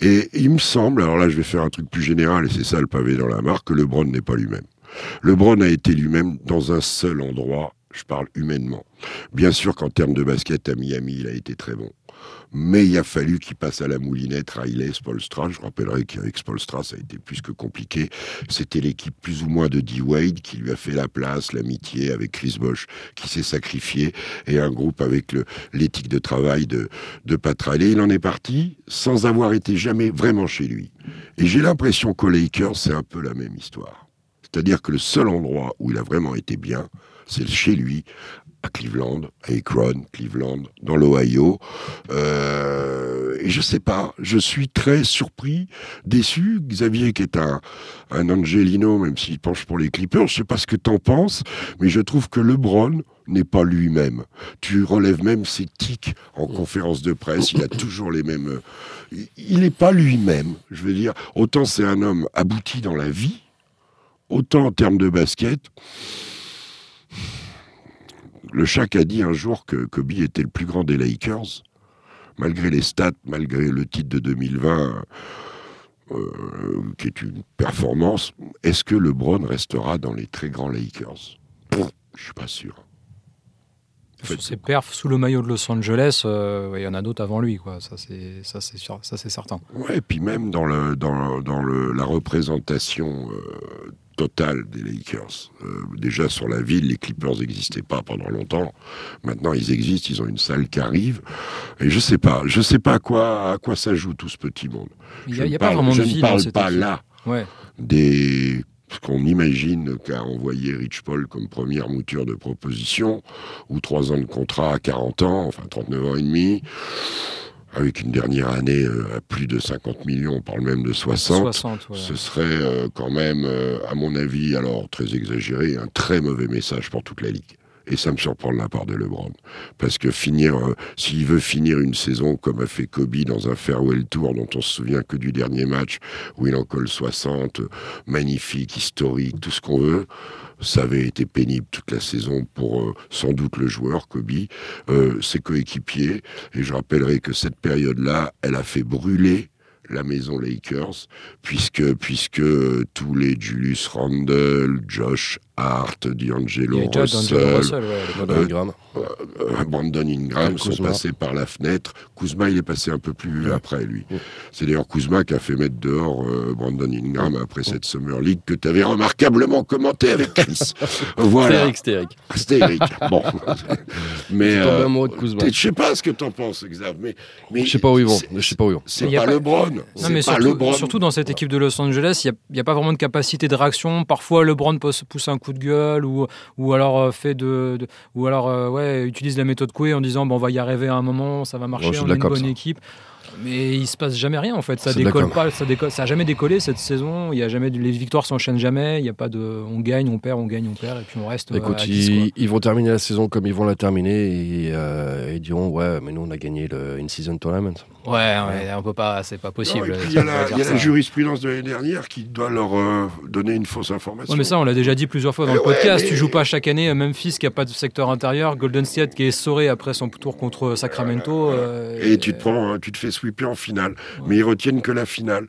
Et il me semble, alors là je vais faire un truc plus général, et c'est ça le pavé dans la marque, que LeBron n'est pas lui-même. LeBron a été lui-même dans un seul endroit, je parle humainement. Bien sûr qu'en termes de basket à Miami, il a été très bon mais il a fallu qu'il passe à la moulinette Riley, Spolstra. Je rappellerai qu'avec Spolstra, ça a été plus que compliqué. C'était l'équipe plus ou moins de D-Wade qui lui a fait la place, l'amitié avec Chris Bosch qui s'est sacrifié et un groupe avec l'éthique de travail de, de Pat Riley. Il en est parti sans avoir été jamais vraiment chez lui. Et j'ai l'impression qu'au Lakers, c'est un peu la même histoire. C'est-à-dire que le seul endroit où il a vraiment été bien, c'est chez lui, à Cleveland, à Akron, Cleveland, dans l'Ohio. Euh, et je sais pas, je suis très surpris, déçu. Xavier, qui est un, un Angelino, même s'il penche pour les Clippers, je sais pas ce que t'en penses, mais je trouve que LeBron n'est pas lui-même. Tu relèves même ses tics en conférence de presse, il a toujours les mêmes... Il n'est pas lui-même, je veux dire. Autant c'est un homme abouti dans la vie, autant en termes de basket le Shaq a dit un jour que Kobe était le plus grand des Lakers, malgré les stats, malgré le titre de 2020, euh, qui est une performance. Est-ce que LeBron restera dans les très grands Lakers? Je suis pas sûr. Sur ses perfs sous le maillot de Los Angeles, euh, il y en a d'autres avant lui, quoi. Ça c'est ça c'est ça c'est certain. Ouais, et puis même dans le dans, dans le, la représentation euh, total des Lakers. Euh, déjà sur la ville, les Clippers n'existaient pas pendant longtemps. Maintenant, ils existent. Ils ont une salle qui arrive. Et je sais pas, je sais pas à quoi à quoi ça joue tout ce petit monde. Il n'y a, pas vraiment de Je ne parle pas là des ce qu'on imagine qu'a envoyé Rich Paul comme première mouture de proposition, ou trois ans de contrat à 40 ans, enfin 39 ans et demi avec une dernière année euh, à plus de 50 millions, on parle même de 60, ce serait euh, quand même, euh, à mon avis, alors très exagéré, un très mauvais message pour toute la Ligue. Et ça me surprend de la part de LeBron. Parce que finir, s'il veut finir une saison comme a fait Kobe dans un farewell tour dont on se souvient que du dernier match où il en colle 60, magnifique, historique, tout ce qu'on veut, ça avait été pénible toute la saison pour euh, sans doute le joueur, Kobe, euh, ses coéquipiers. Et je rappellerai que cette période-là, elle a fait brûler la maison Lakers, puisque, puisque tous les Julius Randle, Josh Hart, D'Angelo Russell, Russell ouais, euh, Brandon Ingram sont passés par la fenêtre. Kuzma, il est passé un peu plus après, lui. C'est d'ailleurs Kuzma qui a fait mettre dehors euh, Brandon Ingram après cette Summer League que tu avais remarquablement commenté avec Chris. voilà. C'était Eric. C'était Eric. bon. mais euh, je sais pas ce que tu en penses, Xav. Mais, mais je sais pas où ils vont. Je sais pas où ils vont. C'est pas, LeBron. Non, mais surtout, surtout, dans cette équipe de Los Angeles, il n'y a, a, pas vraiment de capacité de réaction. Parfois, LeBron pousse un coup de gueule ou, ou alors fait de, de ou alors ouais utilise la méthode Coué en disant bon, on va y arriver à un moment, ça va marcher, on est une bonne équipe. Mais il se passe jamais rien en fait. Ça décolle pas, ça décolle, ça a jamais décollé cette saison. Il y a jamais, les victoires s'enchaînent jamais. Il y a pas de, on gagne, on perd, on gagne, on perd, et puis on reste. Écoute, ils, vont terminer la saison comme ils vont la terminer et euh, ils diront ouais, mais nous on a gagné le in-season tournament. Ouais, ouais, on peut pas, c'est pas possible. il y a la, jurisprudence de l'année dernière qui doit leur euh, donner une fausse information. Ouais, mais ça, on l'a déjà dit plusieurs fois dans le podcast. Tu joues pas chaque année Memphis qui a pas de secteur intérieur, Golden State qui est essoré après son tour contre Sacramento. Euh, et, tu te prends, tu te fais sweeper en finale, mais ils retiennent que la finale.